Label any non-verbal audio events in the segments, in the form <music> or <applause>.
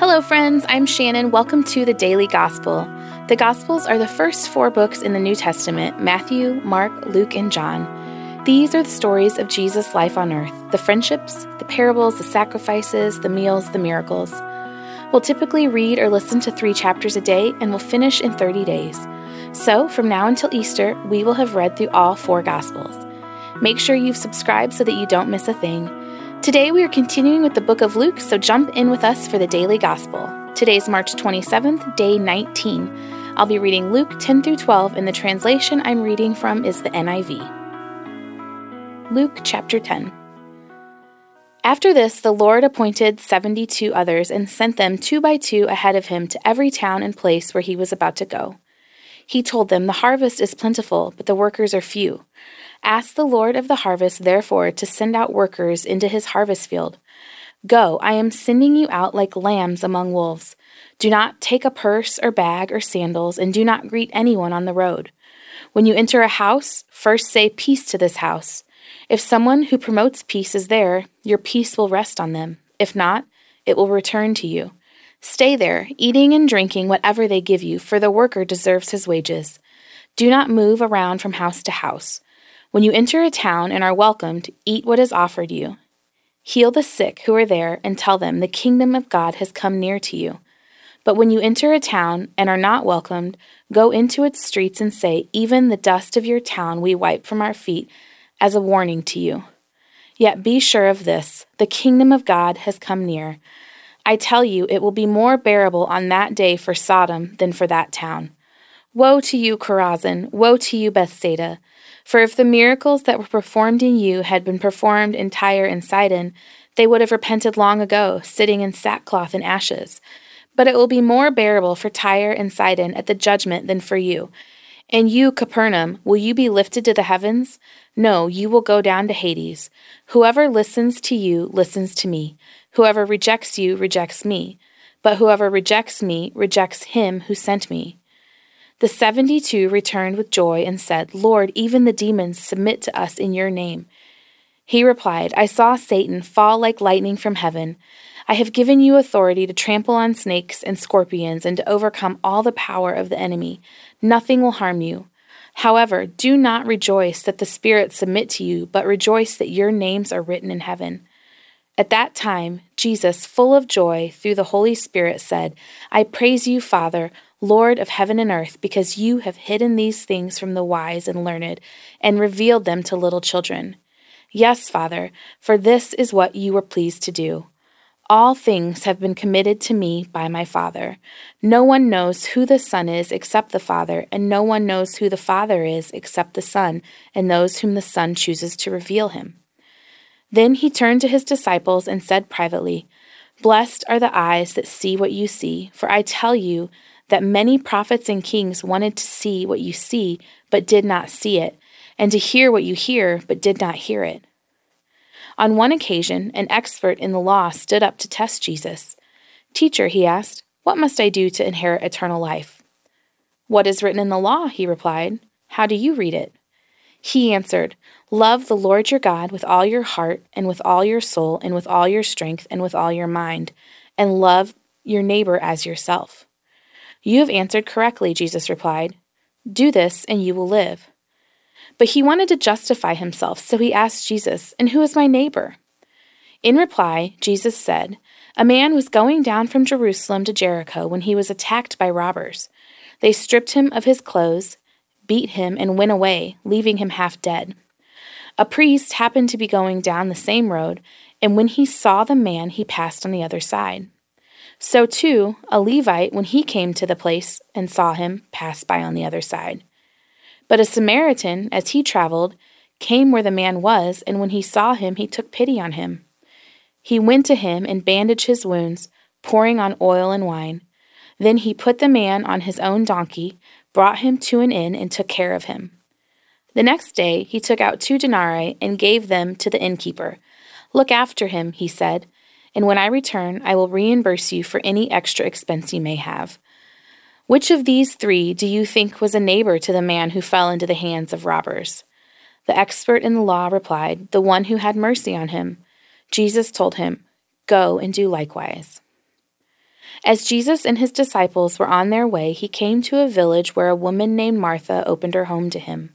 Hello, friends. I'm Shannon. Welcome to the Daily Gospel. The Gospels are the first four books in the New Testament Matthew, Mark, Luke, and John. These are the stories of Jesus' life on earth the friendships, the parables, the sacrifices, the meals, the miracles. We'll typically read or listen to three chapters a day, and we'll finish in 30 days. So, from now until Easter, we will have read through all four Gospels. Make sure you've subscribed so that you don't miss a thing. Today we are continuing with the book of Luke, so jump in with us for the daily gospel. Today's March 27th, day 19. I'll be reading Luke 10 through 12, and the translation I'm reading from is the NIV. Luke chapter 10. After this, the Lord appointed seventy two others and sent them two by two ahead of him to every town and place where he was about to go. He told them, The harvest is plentiful, but the workers are few. Ask the Lord of the harvest, therefore, to send out workers into his harvest field. Go, I am sending you out like lambs among wolves. Do not take a purse or bag or sandals, and do not greet anyone on the road. When you enter a house, first say peace to this house. If someone who promotes peace is there, your peace will rest on them. If not, it will return to you. Stay there, eating and drinking whatever they give you, for the worker deserves his wages. Do not move around from house to house. When you enter a town and are welcomed, eat what is offered you. Heal the sick who are there and tell them the kingdom of God has come near to you. But when you enter a town and are not welcomed, go into its streets and say, Even the dust of your town we wipe from our feet as a warning to you. Yet be sure of this the kingdom of God has come near. I tell you, it will be more bearable on that day for Sodom than for that town. Woe to you, Chorazin! Woe to you, Bethsaida! For if the miracles that were performed in you had been performed in Tyre and Sidon, they would have repented long ago, sitting in sackcloth and ashes. But it will be more bearable for Tyre and Sidon at the judgment than for you. And you, Capernaum, will you be lifted to the heavens? No, you will go down to Hades. Whoever listens to you listens to me. Whoever rejects you rejects me. But whoever rejects me rejects him who sent me. The seventy two returned with joy and said, Lord, even the demons submit to us in your name. He replied, I saw Satan fall like lightning from heaven. I have given you authority to trample on snakes and scorpions and to overcome all the power of the enemy. Nothing will harm you. However, do not rejoice that the spirits submit to you, but rejoice that your names are written in heaven. At that time, Jesus, full of joy through the Holy Spirit, said, I praise you, Father Lord of heaven and earth, because you have hidden these things from the wise and learned, and revealed them to little children. Yes, Father, for this is what you were pleased to do. All things have been committed to me by my Father. No one knows who the Son is except the Father, and no one knows who the Father is except the Son, and those whom the Son chooses to reveal him. Then he turned to his disciples and said privately, Blessed are the eyes that see what you see, for I tell you, that many prophets and kings wanted to see what you see, but did not see it, and to hear what you hear, but did not hear it. On one occasion, an expert in the law stood up to test Jesus. Teacher, he asked, what must I do to inherit eternal life? What is written in the law? He replied. How do you read it? He answered, Love the Lord your God with all your heart, and with all your soul, and with all your strength, and with all your mind, and love your neighbor as yourself. You have answered correctly, Jesus replied. Do this, and you will live. But he wanted to justify himself, so he asked Jesus, And who is my neighbor? In reply, Jesus said, A man was going down from Jerusalem to Jericho when he was attacked by robbers. They stripped him of his clothes, beat him, and went away, leaving him half dead. A priest happened to be going down the same road, and when he saw the man, he passed on the other side. So too, a Levite, when he came to the place and saw him, passed by on the other side. But a Samaritan, as he traveled, came where the man was, and when he saw him, he took pity on him. He went to him and bandaged his wounds, pouring on oil and wine. Then he put the man on his own donkey, brought him to an inn, and took care of him. The next day he took out two denarii and gave them to the innkeeper. Look after him, he said and when I return, I will reimburse you for any extra expense you may have. Which of these three do you think was a neighbor to the man who fell into the hands of robbers? The expert in the law replied, The one who had mercy on him. Jesus told him, Go and do likewise. As Jesus and his disciples were on their way, he came to a village where a woman named Martha opened her home to him.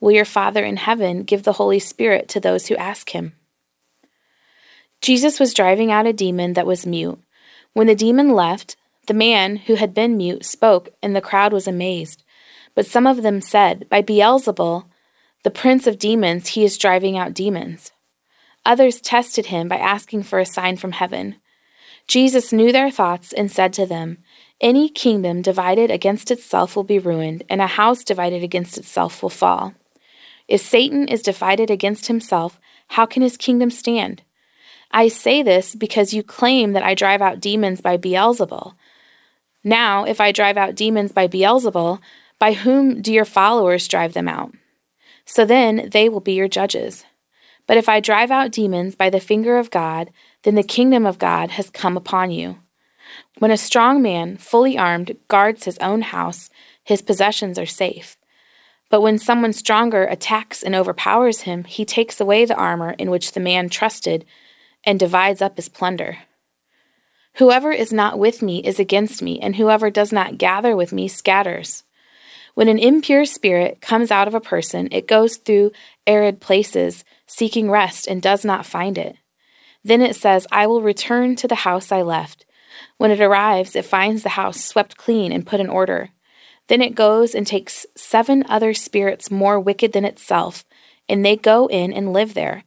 will your Father in heaven give the Holy Spirit to those who ask him? Jesus was driving out a demon that was mute. When the demon left, the man who had been mute spoke, and the crowd was amazed. But some of them said, By Beelzebul, the prince of demons, he is driving out demons. Others tested him by asking for a sign from heaven. Jesus knew their thoughts and said to them, Any kingdom divided against itself will be ruined, and a house divided against itself will fall. If Satan is divided against himself, how can his kingdom stand? I say this because you claim that I drive out demons by Beelzebul. Now, if I drive out demons by Beelzebul, by whom do your followers drive them out? So then they will be your judges. But if I drive out demons by the finger of God, then the kingdom of God has come upon you. When a strong man, fully armed, guards his own house, his possessions are safe. But when someone stronger attacks and overpowers him, he takes away the armor in which the man trusted and divides up his plunder. Whoever is not with me is against me, and whoever does not gather with me scatters. When an impure spirit comes out of a person, it goes through arid places, seeking rest, and does not find it. Then it says, I will return to the house I left. When it arrives, it finds the house swept clean and put in order. Then it goes and takes seven other spirits more wicked than itself, and they go in and live there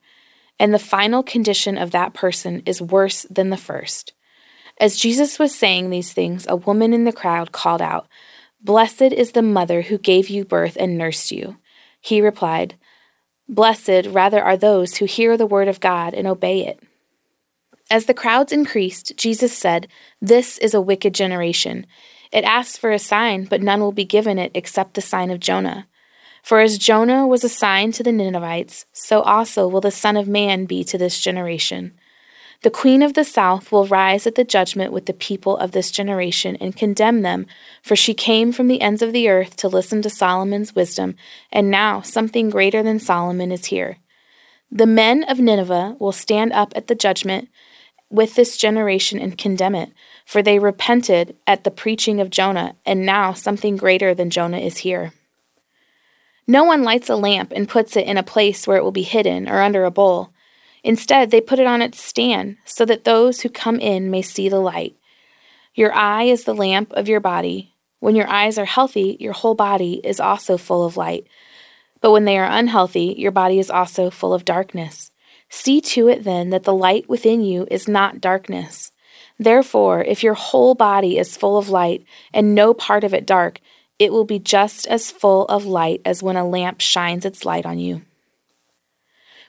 and the final condition of that person is worse than the first. As Jesus was saying these things, a woman in the crowd called out, Blessed is the mother who gave you birth and nursed you. He replied, Blessed rather are those who hear the word of God and obey it. As the crowds increased, Jesus said, This is a wicked generation. It asks for a sign, but none will be given it except the sign of Jonah. For as Jonah was a sign to the Ninevites, so also will the Son of Man be to this generation. The Queen of the South will rise at the judgment with the people of this generation and condemn them, for she came from the ends of the earth to listen to Solomon's wisdom, and now something greater than Solomon is here. The men of Nineveh will stand up at the judgment with this generation and condemn it, for they repented at the preaching of Jonah, and now something greater than Jonah is here. No one lights a lamp and puts it in a place where it will be hidden or under a bowl. Instead, they put it on its stand so that those who come in may see the light. Your eye is the lamp of your body. When your eyes are healthy, your whole body is also full of light. But when they are unhealthy, your body is also full of darkness. See to it then that the light within you is not darkness. Therefore, if your whole body is full of light and no part of it dark, it will be just as full of light as when a lamp shines its light on you.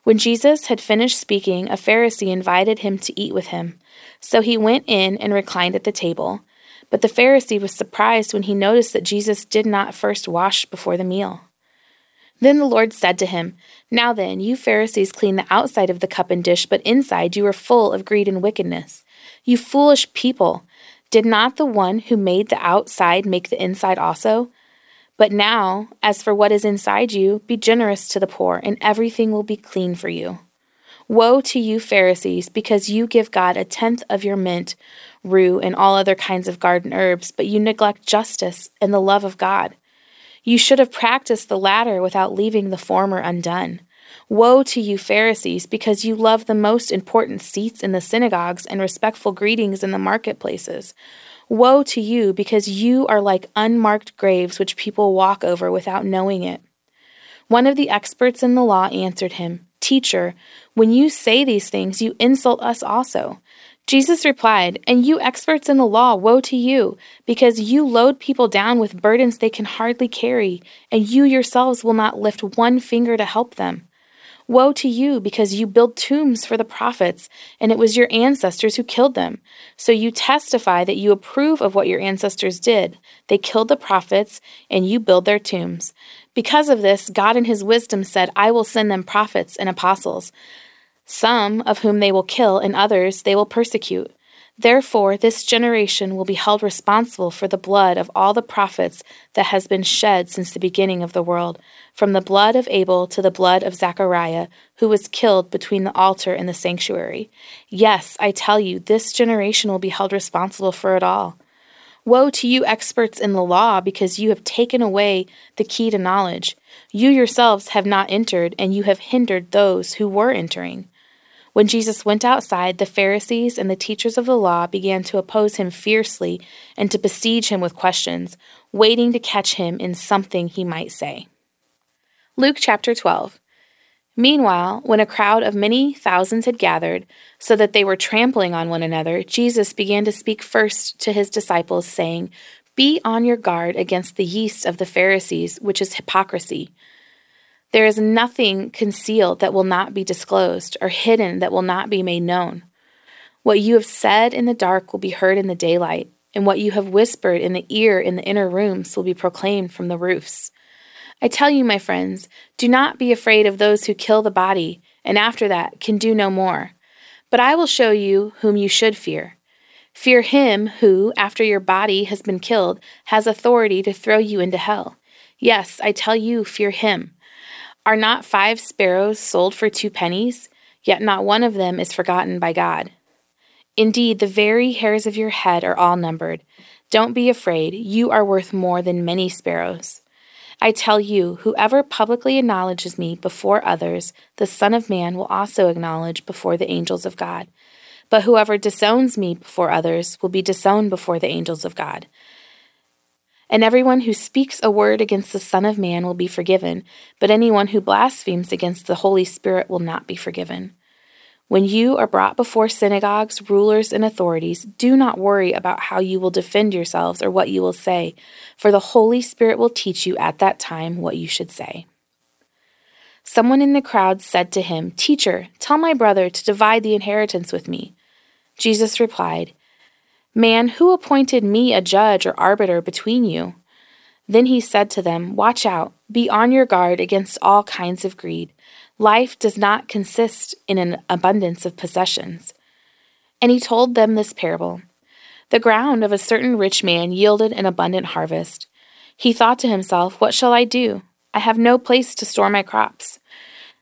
When Jesus had finished speaking, a Pharisee invited him to eat with him. So he went in and reclined at the table. But the Pharisee was surprised when he noticed that Jesus did not first wash before the meal. Then the Lord said to him, Now then, you Pharisees clean the outside of the cup and dish, but inside you are full of greed and wickedness. You foolish people! Did not the one who made the outside make the inside also? But now, as for what is inside you, be generous to the poor, and everything will be clean for you. Woe to you, Pharisees, because you give God a tenth of your mint, rue, and all other kinds of garden herbs, but you neglect justice and the love of God. You should have practiced the latter without leaving the former undone. Woe to you, Pharisees, because you love the most important seats in the synagogues and respectful greetings in the marketplaces. Woe to you, because you are like unmarked graves which people walk over without knowing it. One of the experts in the law answered him, Teacher, when you say these things, you insult us also. Jesus replied, And you experts in the law, woe to you, because you load people down with burdens they can hardly carry, and you yourselves will not lift one finger to help them. Woe to you, because you build tombs for the prophets, and it was your ancestors who killed them. So you testify that you approve of what your ancestors did. They killed the prophets, and you build their tombs. Because of this, God in his wisdom said, I will send them prophets and apostles, some of whom they will kill, and others they will persecute. Therefore, this generation will be held responsible for the blood of all the prophets that has been shed since the beginning of the world, from the blood of Abel to the blood of Zechariah, who was killed between the altar and the sanctuary. Yes, I tell you, this generation will be held responsible for it all. Woe to you, experts in the law, because you have taken away the key to knowledge. You yourselves have not entered, and you have hindered those who were entering. When Jesus went outside, the Pharisees and the teachers of the law began to oppose him fiercely and to besiege him with questions, waiting to catch him in something he might say. Luke chapter 12. Meanwhile, when a crowd of many thousands had gathered, so that they were trampling on one another, Jesus began to speak first to his disciples, saying, Be on your guard against the yeast of the Pharisees, which is hypocrisy. There is nothing concealed that will not be disclosed, or hidden that will not be made known. What you have said in the dark will be heard in the daylight, and what you have whispered in the ear in the inner rooms will be proclaimed from the roofs. I tell you, my friends, do not be afraid of those who kill the body, and after that can do no more. But I will show you whom you should fear. Fear him who, after your body has been killed, has authority to throw you into hell. Yes, I tell you, fear him. Are not five sparrows sold for two pennies? Yet not one of them is forgotten by God. Indeed, the very hairs of your head are all numbered. Don't be afraid, you are worth more than many sparrows. I tell you, whoever publicly acknowledges me before others, the Son of Man will also acknowledge before the angels of God. But whoever disowns me before others will be disowned before the angels of God. And everyone who speaks a word against the Son of Man will be forgiven, but anyone who blasphemes against the Holy Spirit will not be forgiven. When you are brought before synagogues, rulers, and authorities, do not worry about how you will defend yourselves or what you will say, for the Holy Spirit will teach you at that time what you should say. Someone in the crowd said to him, Teacher, tell my brother to divide the inheritance with me. Jesus replied, Man, who appointed me a judge or arbiter between you? Then he said to them, Watch out, be on your guard against all kinds of greed. Life does not consist in an abundance of possessions. And he told them this parable The ground of a certain rich man yielded an abundant harvest. He thought to himself, What shall I do? I have no place to store my crops.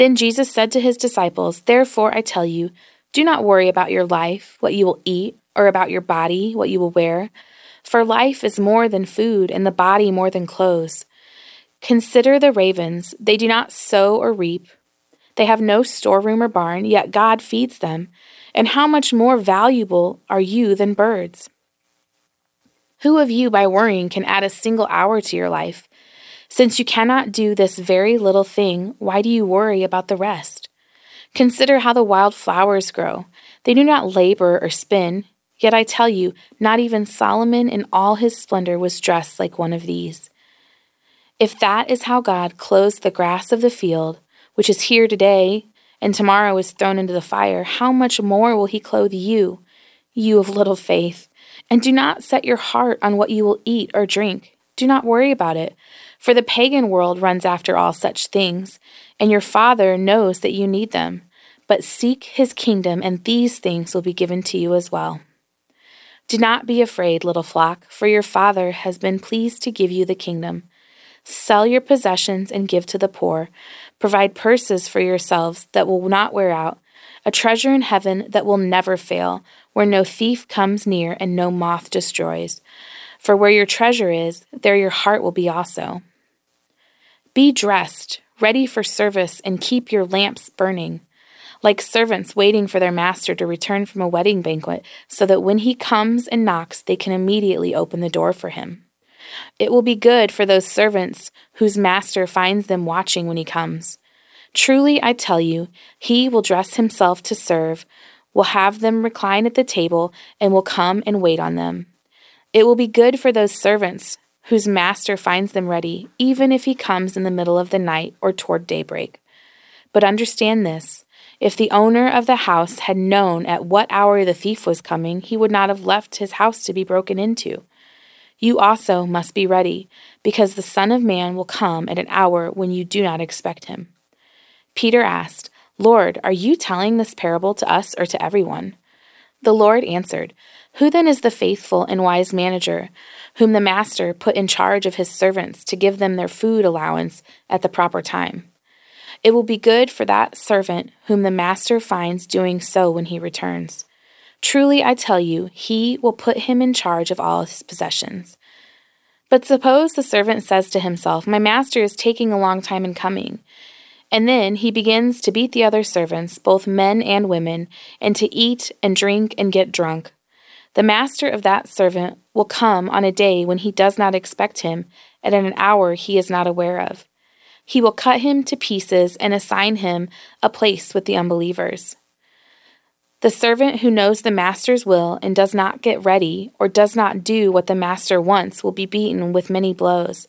Then Jesus said to his disciples, Therefore I tell you, do not worry about your life, what you will eat, or about your body, what you will wear? For life is more than food, and the body more than clothes. Consider the ravens. They do not sow or reap. They have no storeroom or barn, yet God feeds them. And how much more valuable are you than birds? Who of you, by worrying, can add a single hour to your life? Since you cannot do this very little thing, why do you worry about the rest? Consider how the wild flowers grow. They do not labor or spin. Yet I tell you, not even Solomon in all his splendor was dressed like one of these. If that is how God clothes the grass of the field, which is here today and tomorrow is thrown into the fire, how much more will he clothe you, you of little faith? And do not set your heart on what you will eat or drink. Do not worry about it, for the pagan world runs after all such things, and your Father knows that you need them. But seek his kingdom, and these things will be given to you as well. Do not be afraid, little flock, for your Father has been pleased to give you the kingdom. Sell your possessions and give to the poor. Provide purses for yourselves that will not wear out, a treasure in heaven that will never fail, where no thief comes near and no moth destroys. For where your treasure is, there your heart will be also. Be dressed, ready for service, and keep your lamps burning, like servants waiting for their master to return from a wedding banquet, so that when he comes and knocks, they can immediately open the door for him. It will be good for those servants whose master finds them watching when he comes. Truly, I tell you, he will dress himself to serve, will have them recline at the table, and will come and wait on them. It will be good for those servants whose master finds them ready, even if he comes in the middle of the night or toward daybreak. But understand this if the owner of the house had known at what hour the thief was coming, he would not have left his house to be broken into. You also must be ready, because the Son of Man will come at an hour when you do not expect him. Peter asked, Lord, are you telling this parable to us or to everyone? The Lord answered, Who then is the faithful and wise manager, whom the master put in charge of his servants to give them their food allowance at the proper time? It will be good for that servant whom the master finds doing so when he returns. Truly, I tell you, he will put him in charge of all his possessions. But suppose the servant says to himself, My master is taking a long time in coming. And then he begins to beat the other servants, both men and women, and to eat and drink and get drunk. The master of that servant will come on a day when he does not expect him, and at an hour he is not aware of. He will cut him to pieces and assign him a place with the unbelievers. The servant who knows the master's will and does not get ready or does not do what the master wants will be beaten with many blows.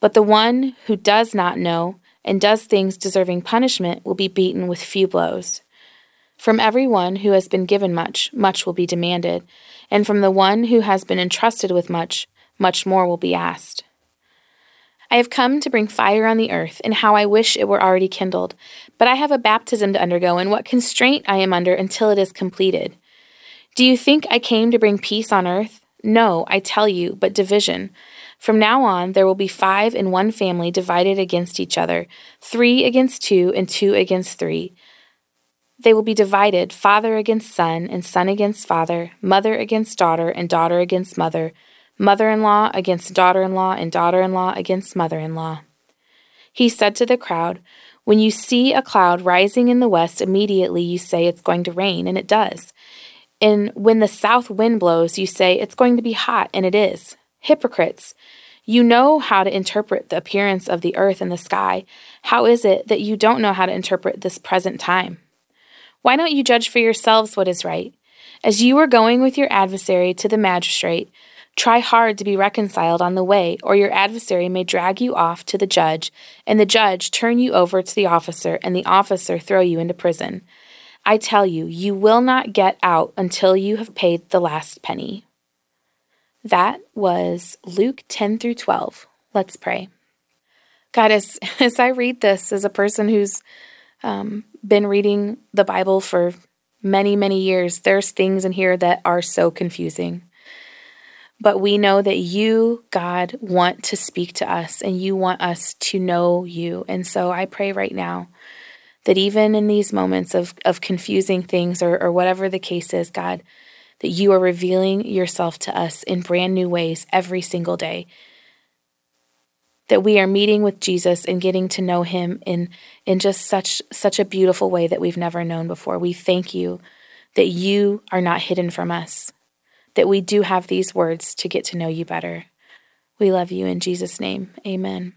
But the one who does not know and does things deserving punishment will be beaten with few blows. From every one who has been given much, much will be demanded, and from the one who has been entrusted with much, much more will be asked. I have come to bring fire on the earth, and how I wish it were already kindled. But I have a baptism to undergo, and what constraint I am under until it is completed. Do you think I came to bring peace on earth? No, I tell you, but division. From now on, there will be five in one family divided against each other, three against two, and two against three. They will be divided, father against son, and son against father, mother against daughter, and daughter against mother mother in law against daughter in law, and daughter in law against mother in law. He said to the crowd, When you see a cloud rising in the west, immediately you say it's going to rain, and it does. And when the south wind blows, you say it's going to be hot, and it is. Hypocrites! You know how to interpret the appearance of the earth and the sky. How is it that you don't know how to interpret this present time? Why don't you judge for yourselves what is right? As you are going with your adversary to the magistrate, Try hard to be reconciled on the way, or your adversary may drag you off to the judge, and the judge turn you over to the officer, and the officer throw you into prison. I tell you, you will not get out until you have paid the last penny. That was Luke 10 through 12. Let's pray. God, as, <laughs> as I read this as a person who's um, been reading the Bible for many, many years, there's things in here that are so confusing. But we know that you, God, want to speak to us and you want us to know you. And so I pray right now that even in these moments of, of confusing things or, or whatever the case is, God, that you are revealing yourself to us in brand new ways every single day. That we are meeting with Jesus and getting to know him in, in just such such a beautiful way that we've never known before. We thank you that you are not hidden from us, that we do have these words to get to know you better. We love you in Jesus' name. Amen.